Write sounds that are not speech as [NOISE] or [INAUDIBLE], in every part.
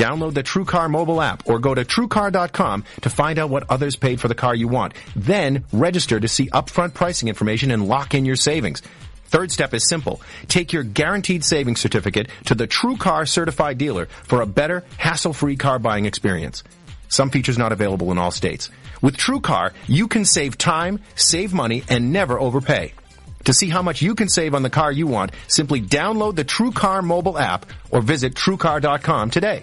download the TrueCar mobile app or go to TrueCar.com to find out what others paid for the car you want. Then, register to see upfront pricing information and lock in your savings. Third step is simple. Take your guaranteed savings certificate to the TrueCar certified dealer for a better, hassle-free car buying experience. Some features not available in all states. With TrueCar, you can save time, save money, and never overpay. To see how much you can save on the car you want, simply download the TrueCar mobile app or visit TrueCar.com today.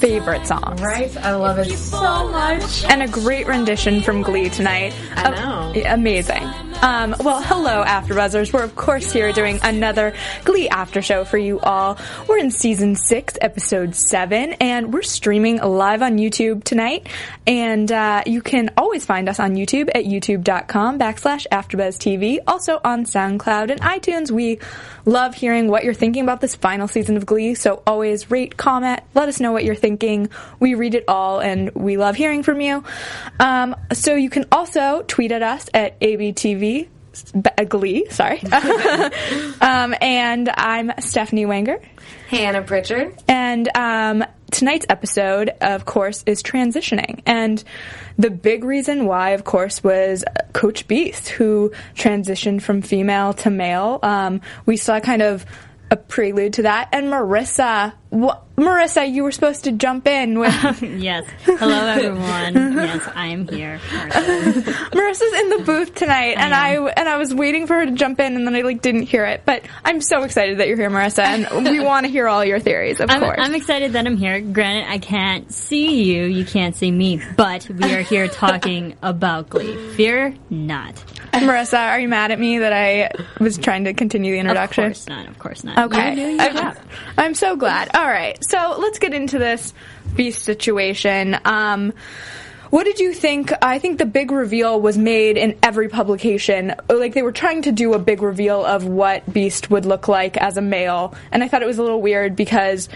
favorite songs. Right? I love it so much. And a great rendition from Glee tonight. I know. amazing. Um, well, hello, AfterBuzzers. We're of course here doing another Glee after show for you all. We're in season six, episode seven, and we're streaming live on YouTube tonight. And uh, you can always find us on YouTube at youtube.com backslash AfterBuzzTV. Also on SoundCloud and iTunes. We love hearing what you're thinking about this final season of Glee. So always rate, comment, let us know what you're thinking. We read it all, and we love hearing from you. Um, so you can also tweet at us at ABTV. B- Glee, sorry. [LAUGHS] um, and I'm Stephanie Wenger. Hannah Pritchard. And um, tonight's episode, of course, is transitioning. And the big reason why, of course, was Coach Beiste, who transitioned from female to male. Um, we saw kind of a prelude to that. And Marissa, wh- Marissa, you were supposed to jump in with. [LAUGHS] Yes. Hello, [LAUGHS] everyone. yes, I am here. [LAUGHS] Marissa's in the booth tonight, and I and I was waiting for her to jump in, and then I like didn't hear it. But I'm so excited that you're here, Marissa, and we want to hear all your theories, of I'm, course. I'm excited that I'm here. Granted, I can't see you, you can't see me, but we are here talking about Glee. Fear not. [LAUGHS] Marissa, are you mad at me that I was trying to continue the introduction? Of course not. Of course not. Okay. You're doing your I'm, job. I'm so glad. All right. So let's get into this Beiste situation. Um, what did you think? I think the big reveal was made in every publication. Like they were trying to do a big reveal of what Beiste would look like as a male, and I thought it was a little weird because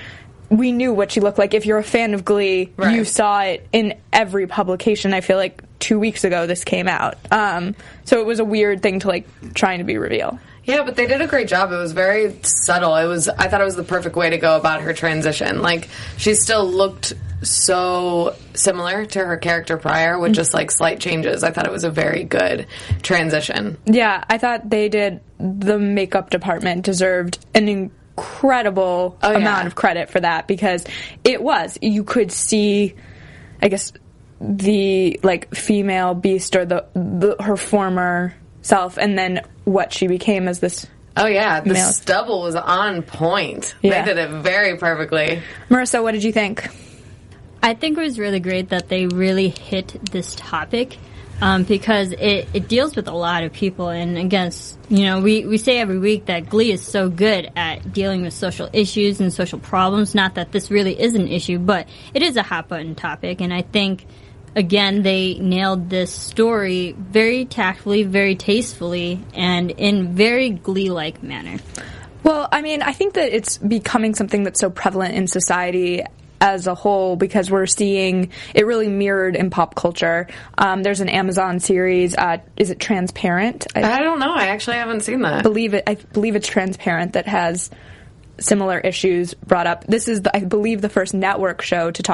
we knew what she looked like. If you're a fan of Glee, Right. you saw it in every publication. I feel like two weeks ago this came out, um, so it was a weird thing to like trying to be reveal. Yeah, but they did a great job. It was very subtle. It was I thought it was the perfect way to go about her transition. Like she still looked so similar to her character prior with just like slight changes. I thought it was a very good transition. Yeah, I thought they did. The makeup department deserved an incredible Oh, yeah. amount of credit for that because it was. You could see, I guess, the like female Beiste or the, the her former self and then what she became as this. Oh yeah, the Male. stubble was on point. Yeah. They did it very perfectly. Marissa, what did you think? I think it was really great that they really hit this topic um, because it, it deals with a lot of people. And again, s- you know, we, we say every week that Glee is so good at dealing with social issues and social problems. Not that this really is an issue, but it is a hot button topic. And I think, again, they nailed this story very tactfully, very tastefully, and in very Glee like manner. Well, I mean, I think that it's becoming something that's so prevalent in society as a whole because we're seeing it really mirrored in pop culture. Um, there's an Amazon series. Uh, is it Transparent? I I don't know. I actually haven't seen that. believe it. I believe it's Transparent that has similar issues brought up. This is, the, I believe, the first network show to talk.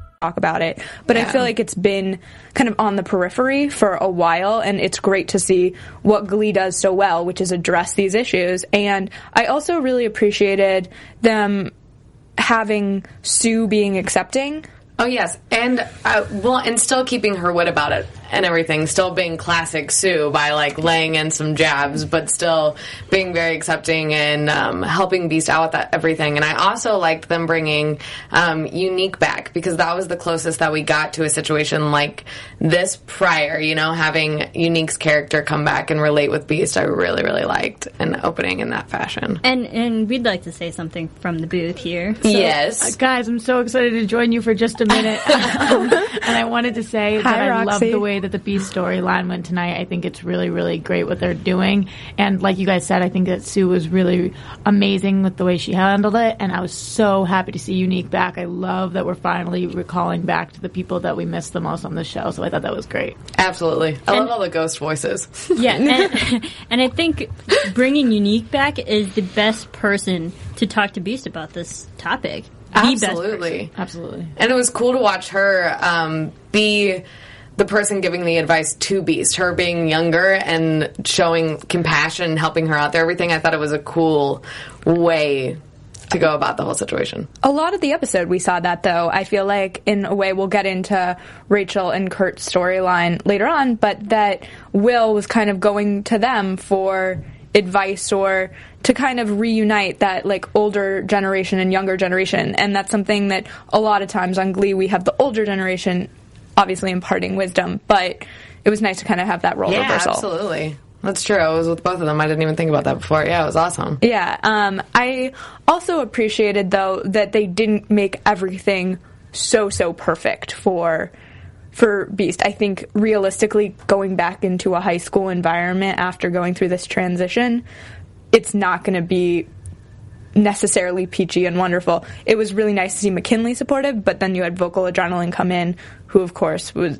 Talk about it. But I feel like it's been kind of on the periphery for a while, and it's great to see what Glee does so well, which is address these issues. And I also really appreciated them having Sue being accepting. Oh yes, and uh, well, and still keeping her wit about it and everything. Still being classic Sue by like laying in some jabs, but still being very accepting and um, helping Beiste out with that, everything. And I also liked them bringing um, Unique back because that was the closest that we got to a situation like this prior. You know, having Unique's character come back and relate with Beiste, I really really liked, and opening in that fashion. And and we'd like to say something from the booth here. yes. Guys, I'm so excited to join you for just a minute. Um, [LAUGHS] [LAUGHS] and I wanted to say that Hi, I love the way that the Beiste storyline went tonight. I think it's really, really great what they're doing. And like you guys said, I think that Sue was really amazing with the way she handled it. And I was so happy to see Unique back. I love that we're finally recalling back to the people that we missed the most on the show. So I thought that was great. Absolutely. I And- love all the ghost voices. [LAUGHS] Yeah, and, [LAUGHS] [LAUGHS] and I think bringing Unique back is the best person to talk to Beiste about this topic. The Absolutely. Absolutely. And it was cool to watch her um, be the person giving the advice to Beiste, her being younger and showing compassion helping her out there, everything. I thought it was a cool way to go about the whole situation. A lot of the episode we saw that though. I feel like in a way we'll get into Rachel and Kurt's storyline later on, but that Will was kind of going to them for advice or to kind of reunite that like older generation and younger generation. And that's something that a lot of times on Glee we have the older generation obviously imparting wisdom, but it was nice to kind of have that role Yeah, reversal. absolutely. That's true. I was with both of them. I didn't even think about that before. Yeah, it was awesome. Yeah. Um, I also appreciated though that they didn't make everything so so perfect for for Beiste. I think realistically, going back into a high school environment after going through this transition, it's not going to be necessarily peachy and wonderful. It was really nice to see McKinley supportive, but then you had Vocal Adrenaline come in, who of course was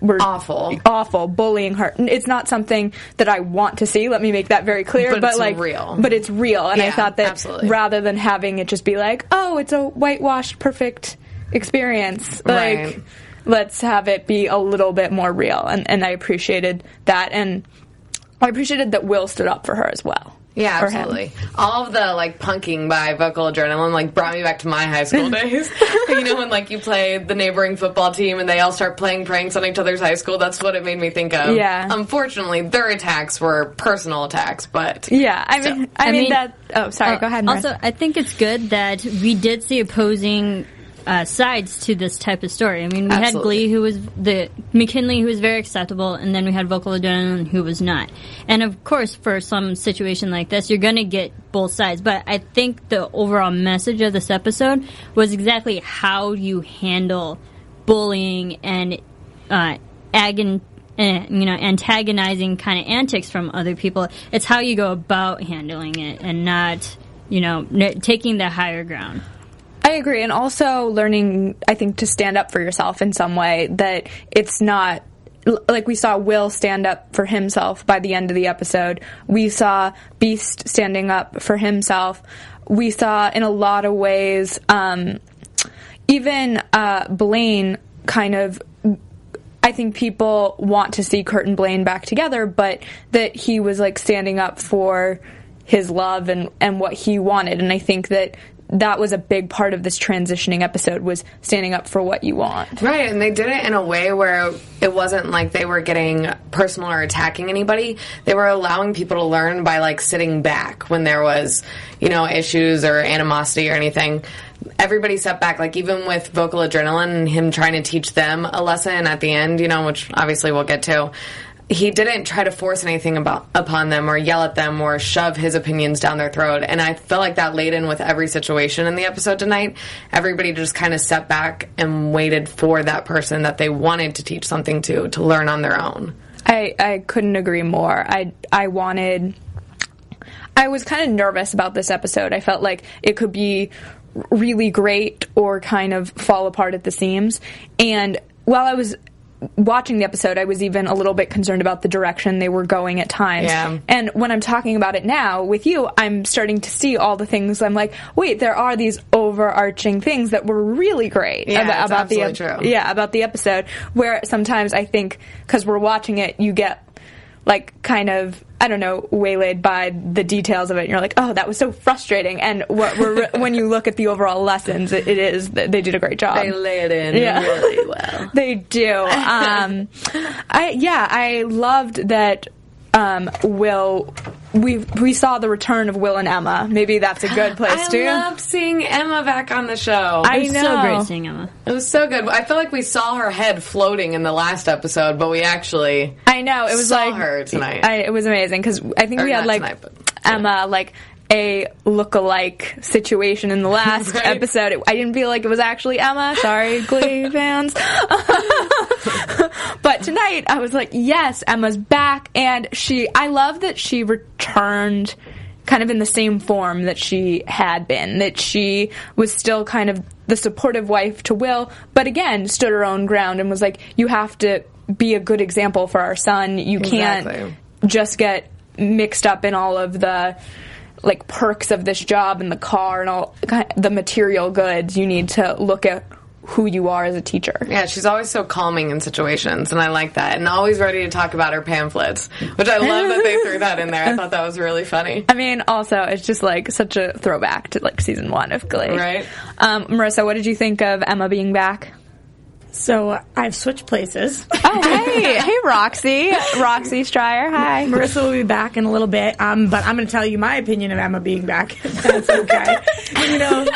were Awful. awful, bullying her. It's not something that I want to see. Let me make that very clear. But it's like real. But it's real, and I thought that absolutely. rather than having it just be like, oh, it's a whitewashed, perfect experience, like Right. let's have it be a little bit more real. And and I appreciated that, and I appreciated that Will stood up for her as well. Yeah, absolutely. All of the like punking by vocal adrenaline like brought me back to my high school [LAUGHS] days. you know, when like you play the neighboring football team and they all start playing pranks on each other's high school. That's what it made me think of. Yeah. Unfortunately, their attacks were personal attacks, but Yeah, I mean, I, I mean, mean- that. Oh, sorry. Uh, go ahead. Marissa. Also, I think it's good that we did see opposing uh, sides to this type of story. I mean, we had Glee, who was the McKinley, who was very acceptable, and then we had Vocal Adrenaline, who was not. And of course, for some situation like this, you're going to get both sides. But I think the overall message of this episode was exactly how you handle bullying and uh, agon. Uh, you know, antagonizing kind of antics from other people. It's how you go about handling it, and not, you know, n- taking the higher ground. I agree, and also learning, I think, to stand up for yourself in some way. That it's not like we saw Will stand up for himself by the end of the episode. We saw Beiste standing up for himself. We saw in a lot of ways, um, even uh, Blaine kind of I think people want to see Kurt and Blaine back together, but that he was like standing up for his love and, and what he wanted. And I think that that was a big part of this transitioning episode was standing up for what you want. Right, and they did it in a way where it wasn't like they were getting personal or attacking anybody. They were allowing people to learn by like sitting back when there was, you know, issues or animosity or anything. Everybody sat back, like even with vocal adrenaline and him trying to teach them a lesson at the end, you know, which obviously we'll get to he didn't try to force anything about upon them or yell at them or shove his opinions down their throat. And I felt like that laid in with every situation in the episode tonight. Everybody just kind of stepped back and waited for that person that they wanted to teach something to to learn on their own. I, I couldn't agree more. I I wanted I was kind of nervous about this episode. I felt like it could be really great or kind of fall apart at the seams. And while I was watching the episode, I was even a little bit concerned about the direction they were going at times. Yeah. And when I'm talking about it now with you, I'm starting to see all the things. I'm like, wait, there are these overarching things that were really great Yeah, about, about the true. yeah about the episode. Where sometimes I think because we're watching it, you get like kind of I don't know waylaid by the details of it. And you're like, oh, that was so frustrating. And what we're, when you look at the overall lessons, it, it is they did a great job. They lay it in Yeah. really well. [LAUGHS] They do. Um, I yeah, I loved that. Um, Will we we saw the return of Will and Emma. Maybe that's a good [GASPS] place to. I too. loved seeing Emma back on the show. I It was know. so great seeing Emma. It was so good. I feel like we saw her head floating in the last episode, but we actually I know it was saw like her tonight. I, it was amazing because I think Or we had like tonight, but- Emma like a look-alike situation in the last [LAUGHS] Right. episode. It- I didn't feel like it was actually Emma. Sorry, [LAUGHS] Glee fans. [LAUGHS] but tonight I was like, yes, Emma's back, and she. I love that she returned. Kind of in the same form that she had been, that she was still kind of the supportive wife to Will, but again, stood her own ground and was like, You have to be a good example for our son. You can't Exactly. just get mixed up in all of the like perks of this job and the car and all the material goods. You need to look at who you are as a teacher. Yeah, she's always so calming in situations, and I like that. And always ready to talk about her pamphlets, which I love that they threw that in there. I thought that was really funny. I mean, also it's just like such a throwback to like season one of Glee. Right. Um, Marissa, what did you think of Emma being back? So uh, I've switched places. Oh, hey, hey, Roxy, Roxy Stryer, hi. Marissa will be back in a little bit, um, but I'm going to tell you my opinion of Emma being back. [LAUGHS] That's okay. you know,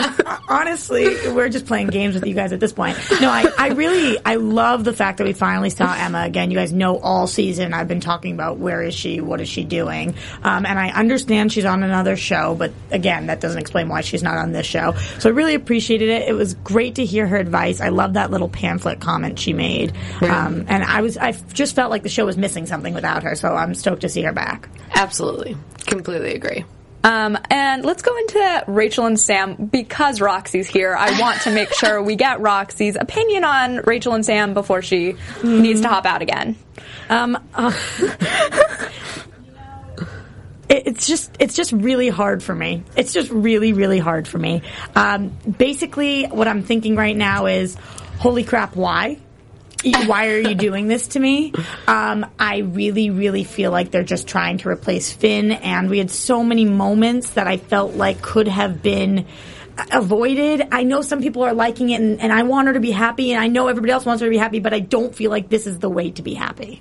honestly, we're just playing games with you guys at this point. No, I, I really, I love the fact that we finally saw Emma again. You guys know all season I've been talking about where is she, what is she doing, um, and I understand she's on another show, but again, that doesn't explain why she's not on this show. So I really appreciated it. It was great to hear her advice. I love that little pamphlet comment she made, um, and I was, I just felt like the show was missing something without her. So I'm stoked to see her back. Absolutely, completely agree. Um, and let's go into Rachel and Sam because Roxy's here. I want to make sure we get Roxy's opinion on Rachel and Sam before she needs to hop out again. Um, uh, [LAUGHS] it's just it's just really hard for me. It's just really really hard for me. Um, basically, what I'm thinking right now is, holy crap, why? Why are you doing this to me? Um, I really, really feel like they're just trying to replace Finn, and we had so many moments that I felt like could have been avoided. I know some people are liking it, and, and I want her to be happy, and I know everybody else wants her to be happy, but I don't feel like this is the way to be happy.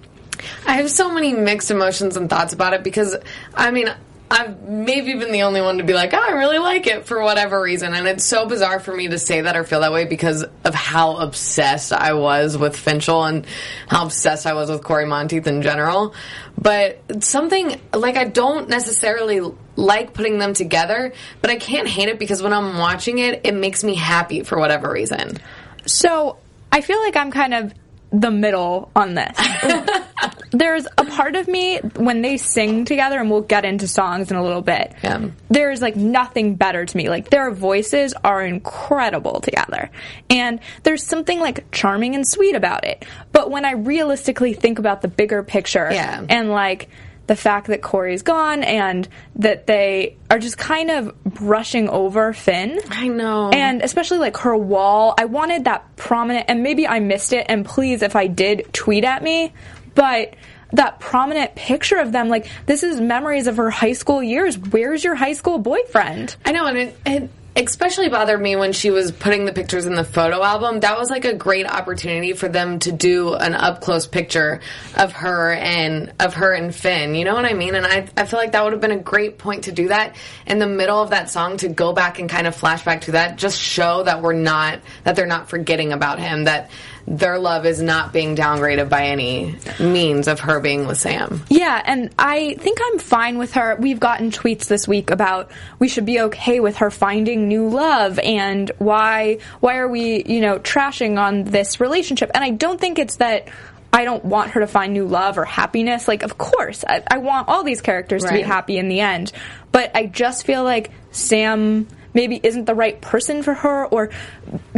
I have so many mixed emotions and thoughts about it because, I mean, I've maybe been the only one to be like, oh, I really like it for whatever reason. And it's so bizarre for me to say that or feel that way because of how obsessed I was with Finchel and how obsessed I was with Cory Monteith in general. But something, like, I don't necessarily like putting them together, but I can't hate it because when I'm watching it, it makes me happy for whatever reason. So I feel like I'm kind of the middle on this. [LAUGHS] there's a part of me when they sing together, and we'll get into songs in a little bit. Yeah. There's like nothing better to me. Like their voices are incredible together, and there's something like charming and sweet about it. But when I realistically think about the bigger picture, Yeah. and like the fact that Cory's gone and that they are just kind of brushing over Finn. I know. And especially like her wall, I wanted that prominent, and maybe I missed it, and please, if I did, tweet at me, but that prominent picture of them, like, this is memories of her high school years. Where's your high school boyfriend? I know, and it, it especially bothered me when she was putting the pictures in the photo album. That was like a great opportunity for them to do an up close picture of her and of her and Finn. You know what I mean? And I I feel like that would have been a great point to do that in the middle of that song to go back and kind of flashback to that. Just show that we're not that they're not forgetting about him. That their love is not being downgraded by any means of her being with Sam. Yeah, and I think I'm fine with her. We've gotten tweets this week about we should be okay with her finding new love and why why are we, you know, trashing on this relationship? And I don't think it's that I don't want her to find new love or happiness. Like, of course, I, I want all these characters to be happy in the end. But I just feel like Sam maybe isn't the right person for her or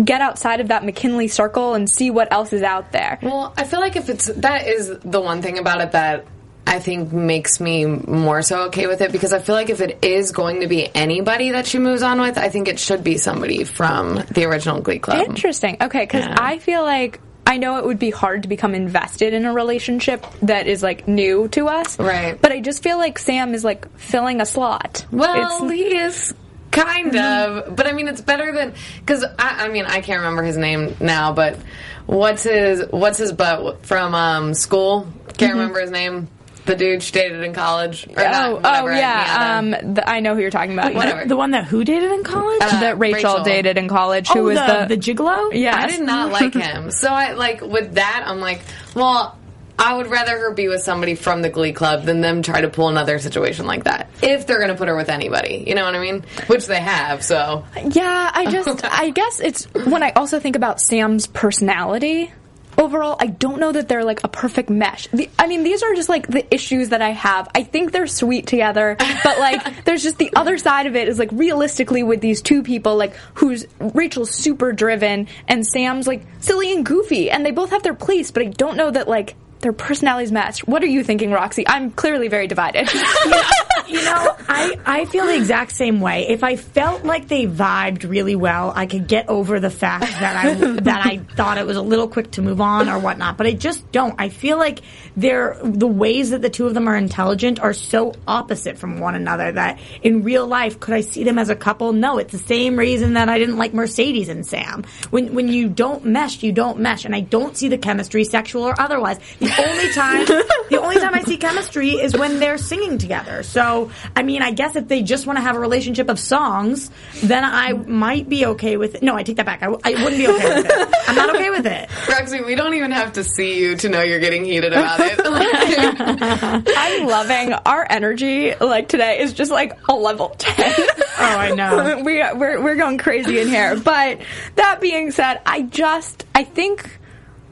get outside of that McKinley circle and see what else is out there. Well, I feel like if it's that is the one thing about it that I think makes me more so okay with it because I feel like if it is going to be anybody that she moves on with, I think it should be somebody from the original Glee Club. Interesting. Okay, because I feel like I know it would be hard to become invested in a relationship that is like new to us. Right. But I just feel like Sam is like filling a slot. Well, It's- he is kind of, but I mean, it's better than because I, I mean, I can't remember his name now, but what's his what's his butt from um, school? Can't remember his name. The dude she dated in college. Or not, oh, oh yeah. Um, the, I know who you're talking about. Whatever. The one that who dated in college? Uh, that Rachel, Rachel. dated in college, who oh, was the, the, the gigolo? yeah. I did not like [LAUGHS] him. So I like with that I'm like, well, I would rather her be with somebody from the Glee Club than them try to pull another situation like that. If they're going to put her with anybody, you know what I mean? Which they have. So Yeah, I just, [LAUGHS] I guess it's when I also think about Sam's personality. Overall, I don't know that they're like a perfect mesh. The, I mean, these are just like the issues that I have. I think they're sweet together, but like, [LAUGHS] there's just the other side of it is like realistically with these two people, like who's Rachel's super driven and Sam's like silly and goofy, and they both have their place, but I don't know that like their personalities match. What are you thinking, Roxy? I'm clearly very divided. [LAUGHS] you know, I, I feel the exact same way. If I felt like they vibed really well, I could get over the fact that I that I [LAUGHS] thought it was a little quick to move on or whatnot. But I just don't. I feel like they're the ways that the two of them are intelligent are so opposite from one another that in real life could I see them as a couple? No, it's the same reason that I didn't like Mercedes and Sam. When when you don't mesh, you don't mesh, and I don't see the chemistry, sexual or otherwise. The only time the only time I see chemistry is when they're singing together. So, I mean, I guess if they just want to have a relationship of songs, then I might be okay with it. No, I take that back. I wouldn't be okay with it. I'm not okay with it. Roxy, we don't even have to see you to know you're getting heated about it. I'm loving our energy. Like today is just like a level ten. Oh, I know. [LAUGHS] we we're we're going crazy in here. But that being said, I just I think.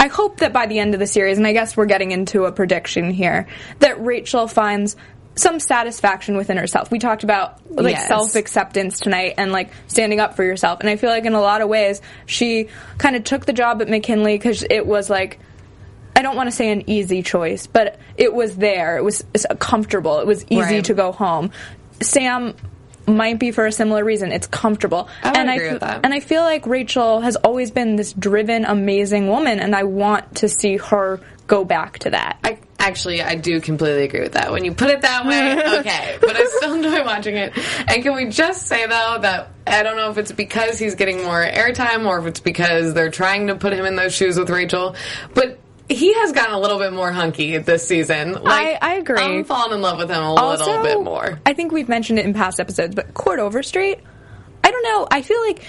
I hope that by the end of the series, and I guess we're getting into a prediction here, that Rachel finds some satisfaction within herself. We talked about like Yes. self acceptance tonight and like standing up for yourself. And I feel like in a lot of ways, she kind of took the job at McKinley because it was like I don't want to say an easy choice, but it was there. It was comfortable. It was easy Right. to go home. Sam might be for a similar reason. It's comfortable. I would and agree I, with that. And I feel like Rachel has always been this driven, amazing woman, and I want to see her go back to that. I actually I do completely agree with that. When you put it that way, [LAUGHS] okay. But I still enjoy watching it. And can we just say though that I don't know if it's because he's getting more airtime or if it's because they're trying to put him in those shoes with Rachel, but he has gotten a little bit more hunky this season. Like, I I agree. I'm falling in love with him a also, little bit more. I think we've mentioned it in past episodes, but Chord Overstreet, I don't know. I feel like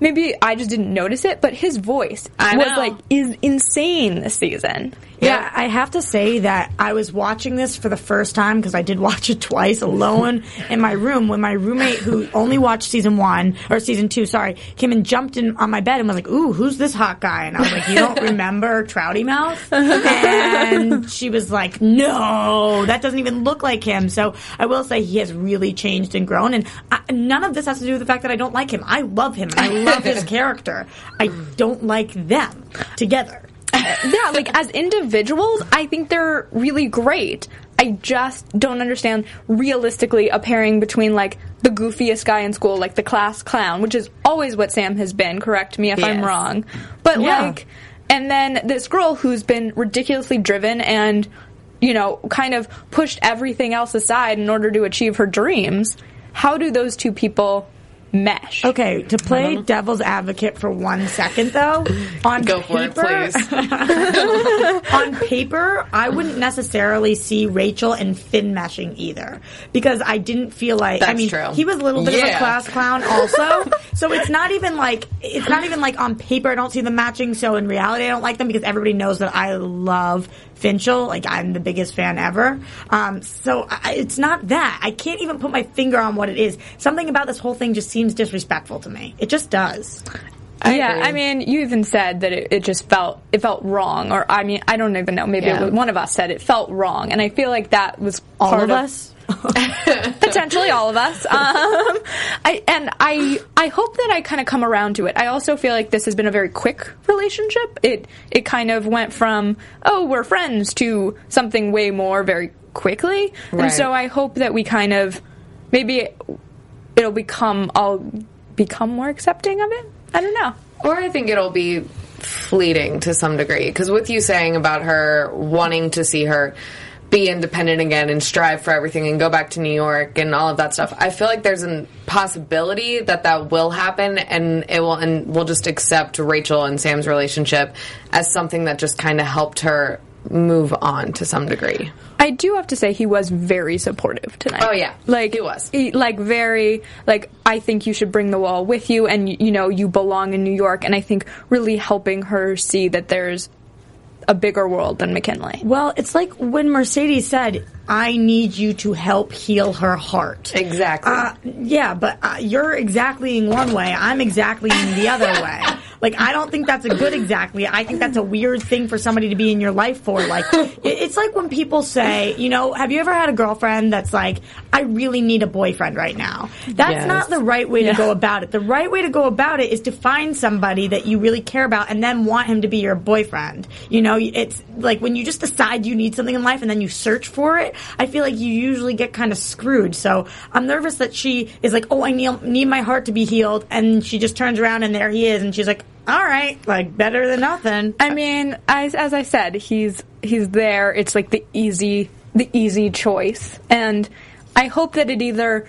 maybe I just didn't notice it, but his voice I was know. like is insane this season. Yeah, I have to say that I was watching this for the first time because I did watch it twice alone in my room when my roommate, who only watched season one or season two, sorry, came and jumped in on my bed and was like, "Ooh, who's this hot guy?" And I was like, "You don't remember Trouty Mouth?" And she was like, "No, that doesn't even look like him." So I will say he has really changed and grown, and I, none of this has to do with the fact that I don't like him. I love him. and I love his [LAUGHS] character. I don't like them together. [LAUGHS] yeah, like as individuals, I think they're really great. I just don't understand realistically a pairing between like the goofiest guy in school, like the class clown, which is always what Sam has been. Correct me if I'm wrong. But Yeah. like, and then this girl who's been ridiculously driven and, you know, kind of pushed everything else aside in order to achieve her dreams. How do those two people mesh? Okay, to play devil's advocate for one second though, [LAUGHS] on Go for it, paper, [LAUGHS] on paper, I wouldn't necessarily see Rachel and Finn meshing either because I didn't feel like I That's mean true. he was a little bit of a Yeah. class clown also, [LAUGHS] so it's not even like it's not even like on paper I don't see them matching. So in reality, I don't like them because everybody knows that I love Finchel. Like I'm the biggest fan ever. Um, so I, it's not that I can't even put my finger on what it is. Something about this whole thing just seems disrespectful to me. It just does. yeah, agree. I mean, you even said that it, it just felt it felt wrong, or I mean, I don't even know. Maybe Yeah. it was, one of us said it felt wrong, and I feel like that was All part of us. [LAUGHS] potentially all of us. [LAUGHS] Um, I and I I hope that I kind of come around to it. I also feel like this has been a very quick relationship. It it kind of went from oh we're friends to something way more very quickly, and so I hope that we kind of maybe it'll become I'll become more accepting of it. I don't know. Or I think it'll be fleeting to some degree. Because with you saying about her wanting to see her be independent again and strive for everything and go back to New York and all of that stuff, I feel like there's a possibility that that will happen and it will, and we'll just accept Rachel and Sam's relationship as something that just kind of helped her move on to some degree. I do have to say he was very supportive tonight. Oh, yeah. like He was. like very like I think you should bring the wall with you, and you know you belong in New York, and I think really helping her see that there's a bigger world than McKinley. Well, it's like when Mercedes said, "I need you to help heal her heart." Exactly. Uh, yeah, but uh, you're exactly in one way. I'm exactly in the other [LAUGHS] way. Like, I don't think that's a good exactly. I think that's a weird thing for somebody to be in your life for. Like, it's like when people say, you know, have you ever had a girlfriend that's like, I really need a boyfriend right now? That's Yes. not the right way to go about it. The right way to go about it is to find somebody that you really care about and then want him to be your boyfriend. You know, it's like when you just decide you need something in life and then you search for it, I feel like you usually get kind of screwed. So I'm nervous that she is like, oh, I need, need my heart to be healed. And she just turns around and there he is. And she's like, all right, like better than nothing. I mean, as as I said, he's he's there. It's like the easy the easy choice, and I hope that it either.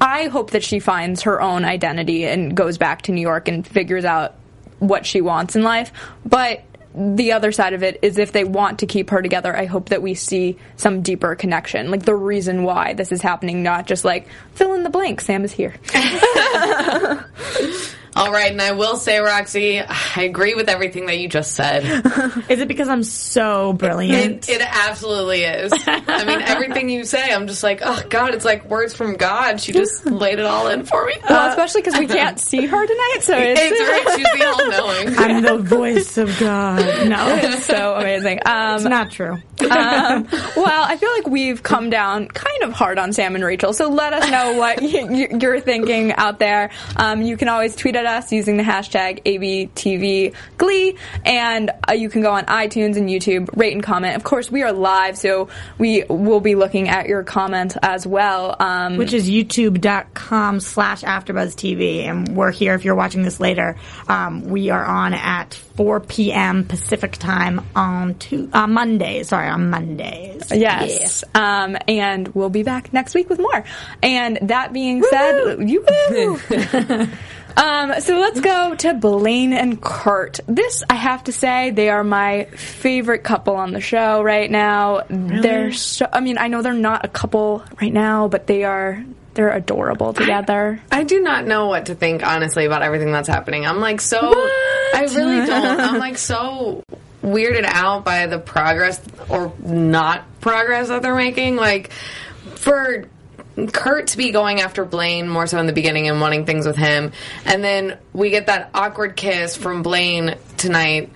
I hope that she finds her own identity and goes back to New York and figures out what she wants in life. But the other side of it is if they want to keep her together, I hope that we see some deeper connection. Like the reason why this is happening, not just like fill in the blank, Sam is here. [LAUGHS] [LAUGHS] All right, and I will say, Roxy, I agree with everything that you just said. [LAUGHS] Is it because I'm so brilliant? It, it absolutely is. I mean, everything you say, I'm just like, oh God, it's like words from God. She just laid it all in for me. Well, especially because we can't see her tonight, so it's, it's right. [LAUGHS] She's the all knowing. I'm the voice of God. No, it's so amazing. Um, it's not true. um, well, I feel like we've come down kind of hard on Sam and Rachel, so let us know what y- y- you're thinking out there. Um, you can always tweet at us using the hashtag ABTVGlee, and uh, you can go on iTunes and YouTube, rate and comment. Of course, we are live, so we will be looking at your comments as well. Um, which is youtube.com slash afterbuzztv and we're here if you're watching this later um, we are on at 4 p.m pacific time on two, uh, mondays sorry on mondays Yes. Um, and we'll be back next week with more. And that being said, you [LAUGHS] Um, so let's go to Blaine and Kurt. This, I have to say, they are my favorite couple on the show right now. They're so, I mean, I know they're not a couple right now, but they are, they're adorable together. I do not know what to think, honestly, about everything that's happening. I'm like so. I really don't. [LAUGHS] I'm like so weirded out by the progress or not progress that they're making. Like for Kurt to be going after Blaine more so in the beginning and wanting things with him, and then we get that awkward kiss from Blaine tonight.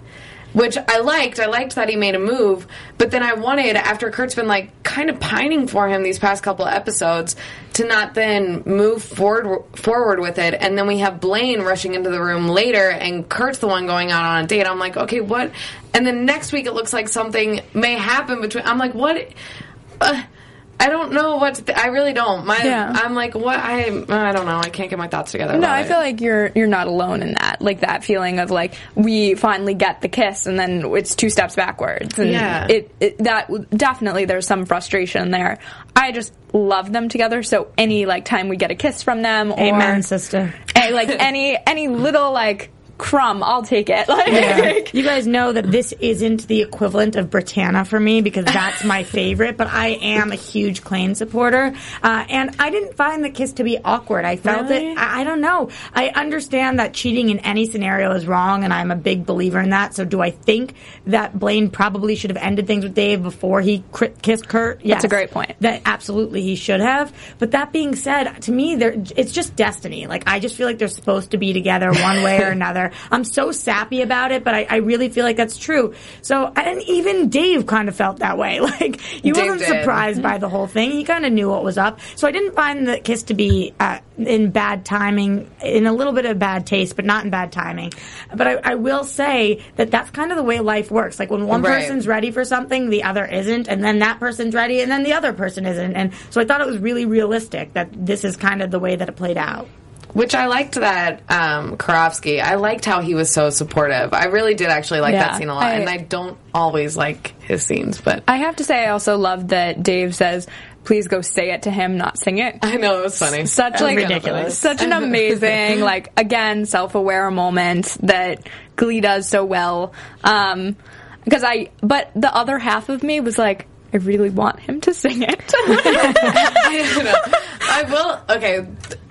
Which I liked. I liked that he made a move, but then I wanted, after Kurt's been like kind of pining for him these past couple episodes, to not then move forward forward with it. And then we have Blaine rushing into the room later, and Kurt's the one going out on a date. I'm like, okay, what? And then next week it looks like something may happen between. I'm like, what? Uh, I don't know what to th- I really don't. My Yeah. I'm like what I uh, I don't know. I can't get my thoughts together. No, about I it. feel like you're you're not alone in that. Like that feeling of like we finally get the kiss and then it's two steps backwards. And Yeah. it, it that definitely there's some frustration there. I just love them together. So any like time we get a kiss from them or Amen, sister. like any any little like crumb, I'll take it. [LAUGHS] Like You guys know that this isn't the equivalent of Brittana for me because that's my [LAUGHS] favorite, but I am a huge Klaine supporter. Uh, and I didn't find the kiss to be awkward. I felt Really? it. I, I don't know. I understand that cheating in any scenario is wrong, and I'm a big believer in that. So do I think that Blaine probably should have ended things with Dave before he cr- kissed Kurt? Yes. That's a great point. That absolutely he should have. But that being said, to me, there it's just destiny. Like I just feel like they're supposed to be together one way or [LAUGHS] another. I'm so sappy about it, but I, I really feel like that's true. So and even Dave kind of felt that way. [LAUGHS] Like he Dave wasn't did. surprised by the whole thing. He kind of knew what was up. So I didn't find the kiss to be uh, in bad timing, in a little bit of bad taste, but not in bad timing. But I, I will say that that's kind of the way life works. Like when one Right. person's ready for something, the other isn't, and then that person's ready, and then the other person isn't. And so I thought it was really realistic that this is kind of the way that it played out. Which I liked that um, Karofsky. I liked how he was so supportive. I really did actually like Yeah, that scene a lot, I- and I don't always like his scenes, but I have to say I also love that Dave says, please go say it to him, not sing it. I know it was funny. such That was like ridiculous. such an [LAUGHS] amazing like again self-aware moment that glee does so well um because i but the other half of me was like i really want him to sing it [LAUGHS] [LAUGHS] I don't know. I will. Okay.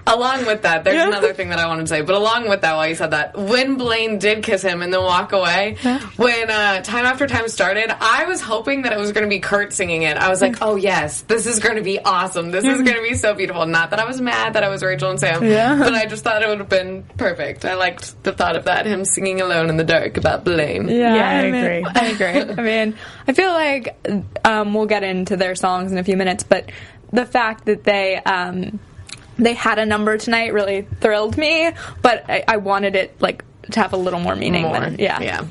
Along with that, there's Yeah. another thing that I wanted to say. But along with that, while you said that, when Blaine did kiss him and then walk away, when uh, time after time started, I was hoping that it was going to be Kurt singing it. I was like, oh yes, this is going to be awesome. This is going to be so beautiful. Not that I was mad that I was Rachel and Sam, Yeah. but I just thought it would have been perfect. I liked the thought of that, him singing alone in the dark about Blaine. Yeah, I mean, agree. I agree. [LAUGHS] I mean, I feel like um, we'll get into their songs in a few minutes, but the fact that they um, they had a number tonight really thrilled me. But I, I wanted it like to have a little more meaning. More. Than, yeah, Yeah.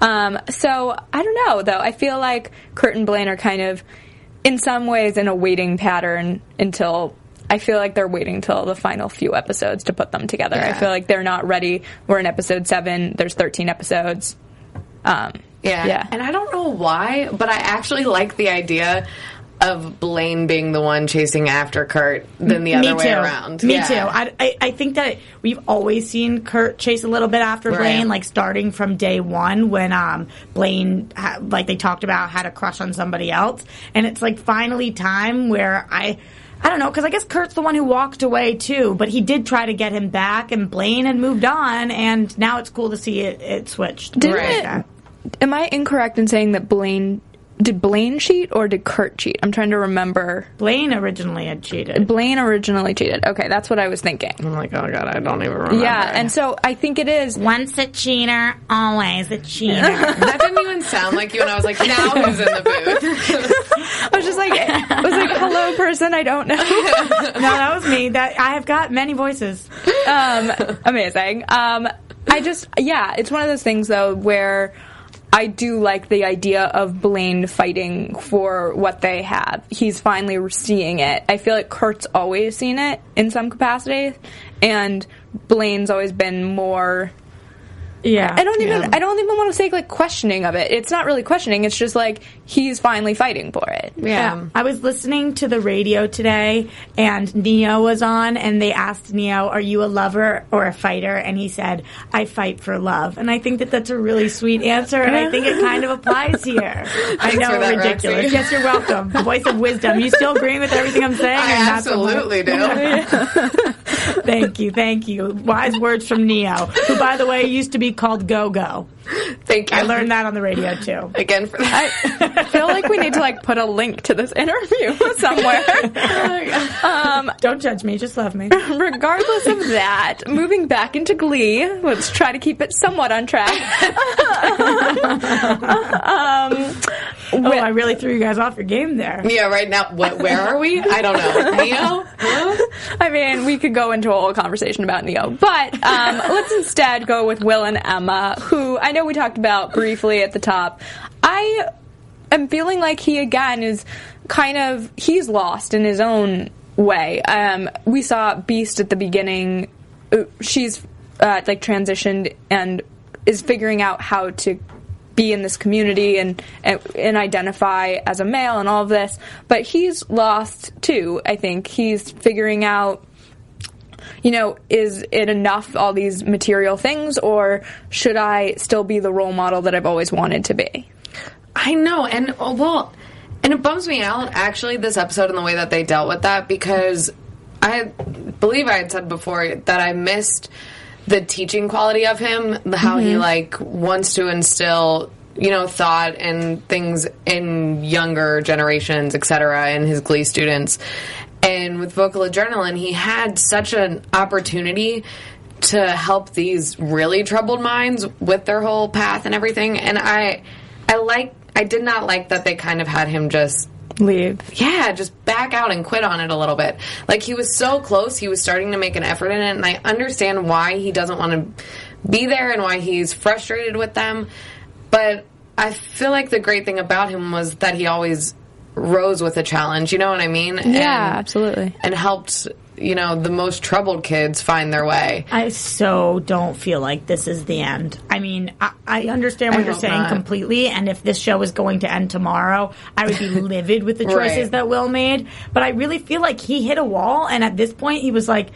Um, so I don't know though. I feel like Kurt and Blaine are kind of, in some ways, in a waiting pattern until. I feel like they're waiting till the final few episodes to put them together. I feel like they're not ready. We're in episode seven. There's 13 episodes. Um, Yeah. Yeah. And I don't know why, but I actually like the idea of Blaine being the one chasing after Kurt than the other Me way too. around. Me Yeah. too. I, I, I think that we've always seen Kurt chase a little bit after Right. Blaine, like starting from day one when um, Blaine, ha- like they talked about, had a crush on somebody else, and it's like finally time where I. I don't know, because I guess Kurt's the one who walked away too, but he did try to get him back, and Blaine had moved on, and now it's cool to see it, it switched. Didn't Like it- am I incorrect in saying that Blaine did Blaine cheat or did Kurt cheat? I'm trying to remember. Blaine originally had cheated. Blaine originally cheated. Okay, that's what I was thinking. I'm like, oh god, I don't even remember. Yeah, and so I think it is. Once a cheater, always a cheater. [LAUGHS] that didn't even sound like you, and I was like, now who's in the booth? [LAUGHS] I was just like, I was like, hello, person I don't know. [LAUGHS] no, that was me. That I have got many voices. um, amazing. Um, I just, yeah, it's one of those things though where I do like the idea of Blaine fighting for what they have. He's finally seeing it. I feel like Kurt's always seen it in some capacity, and Blaine's always been more. Yeah, I don't even. yeah. I don't even want to say like questioning of it. It's not really questioning. It's just like he's finally fighting for it. Yeah. I was listening to the radio today, and Ne-Yo was on, and they asked Ne-Yo, "Are you a lover or a fighter?" And he said, "I fight for love." And I think that that's a really sweet answer, and I think it kind of applies here. [LAUGHS] I know, for that, ridiculous. Roxy. Yes, you're welcome. The voice of wisdom. You still agreeing with everything I'm saying? I or not so much? absolutely do. [LAUGHS] [LAUGHS] thank you, thank you. Wise words from Ne-Yo, who, by the way, used to be called Go Go. [LAUGHS] Thank you. I learned that on the radio too. again for that. I feel like we need to like put a link to this interview [LAUGHS] somewhere. [LAUGHS] um, Don't judge me, just love me. regardless of that, moving back into Glee, let's try to keep it somewhat on track. um, Oh, I really threw you guys off your game there. yeah, right now, what, where are we? I don't know. Ne-Yo? Huh? I mean, we could go into a whole conversation about Ne-Yo, but um, let's instead go with Will and Emma, who I know we talked about briefly at the top. I am feeling like he again is kind of he's lost in his own way. Um, we saw Beiste at the beginning; she's uh, like transitioned and is figuring out how to be in this community and, and and identify as a male and all of this. But he's lost too. I think he's figuring out. You know, is it enough all these material things, or should I still be the role model that I've always wanted to be? I know, and oh, well, and it bums me out actually this episode and the way that they dealt with that because I believe I had said before that I missed the teaching quality of him, the- how he mm-hmm. like wants to instill you know thought and things in younger generations, etc., and his Glee students. And with vocal adrenaline, he had such an opportunity to help these really troubled minds with their whole path and everything. And I, I like, I did not like that they kind of had him just Leave. yeah, just back out and quit on it a little bit. Like he was so close, he was starting to make an effort in it, and I understand why he doesn't want to be there and why he's frustrated with them. But I feel like the great thing about him was that he always rose with a challenge. You know what I mean? Yeah, and, absolutely. And helped you know the most troubled kids find their way. I so don't feel like this is the end. I mean, I, I understand what I you're saying not. completely, and if this show was going to end tomorrow, I would be [LAUGHS] livid with the choices Right. that Will made. But I really feel like he hit a wall, and at this point, he was like.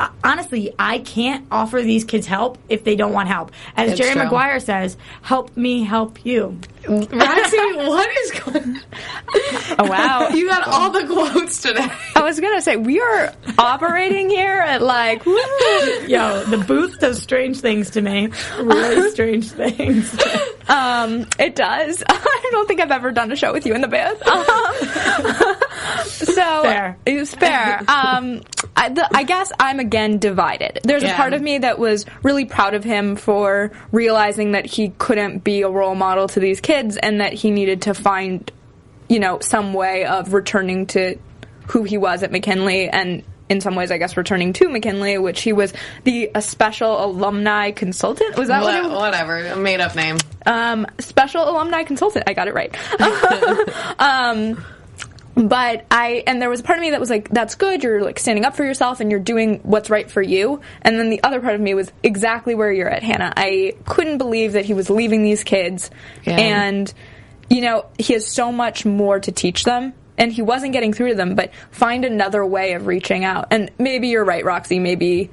"Uh, Honestly, I can't offer these kids help if they don't want help. As It's Jerry true. Maguire says, "Help me help you." Roxy, what is going? Oh wow. You got all the quotes today. I was gonna say we are operating here at like woo. Yo, the booth does strange things to me. Really strange things. Um, it does. [LAUGHS] I don't think I've ever done a show with you in the booth. [LAUGHS] Um, so Fair. it was fair. Um, I, the, I guess I'm again divided. There's a part of me that was really proud of him for realizing that he couldn't be a role model to these kids and that he needed to find, you know, some way of returning to who he was at McKinley and. In some ways, I guess returning to McKinley, which he was the a special alumni consultant. Was that what What, was? whatever, a made up name. um, special alumni consultant. I got it right. [LAUGHS] um, but I and there was a part of me that was like, "That's good. You're like standing up for yourself and you're doing what's right for you." And then the other part of me was exactly where you're at, Hannah. I couldn't believe that he was leaving these kids, Yeah. and you know he has so much more to teach them. And he wasn't getting through to them, but find another way of reaching out. And maybe you're right, Roxy. Maybe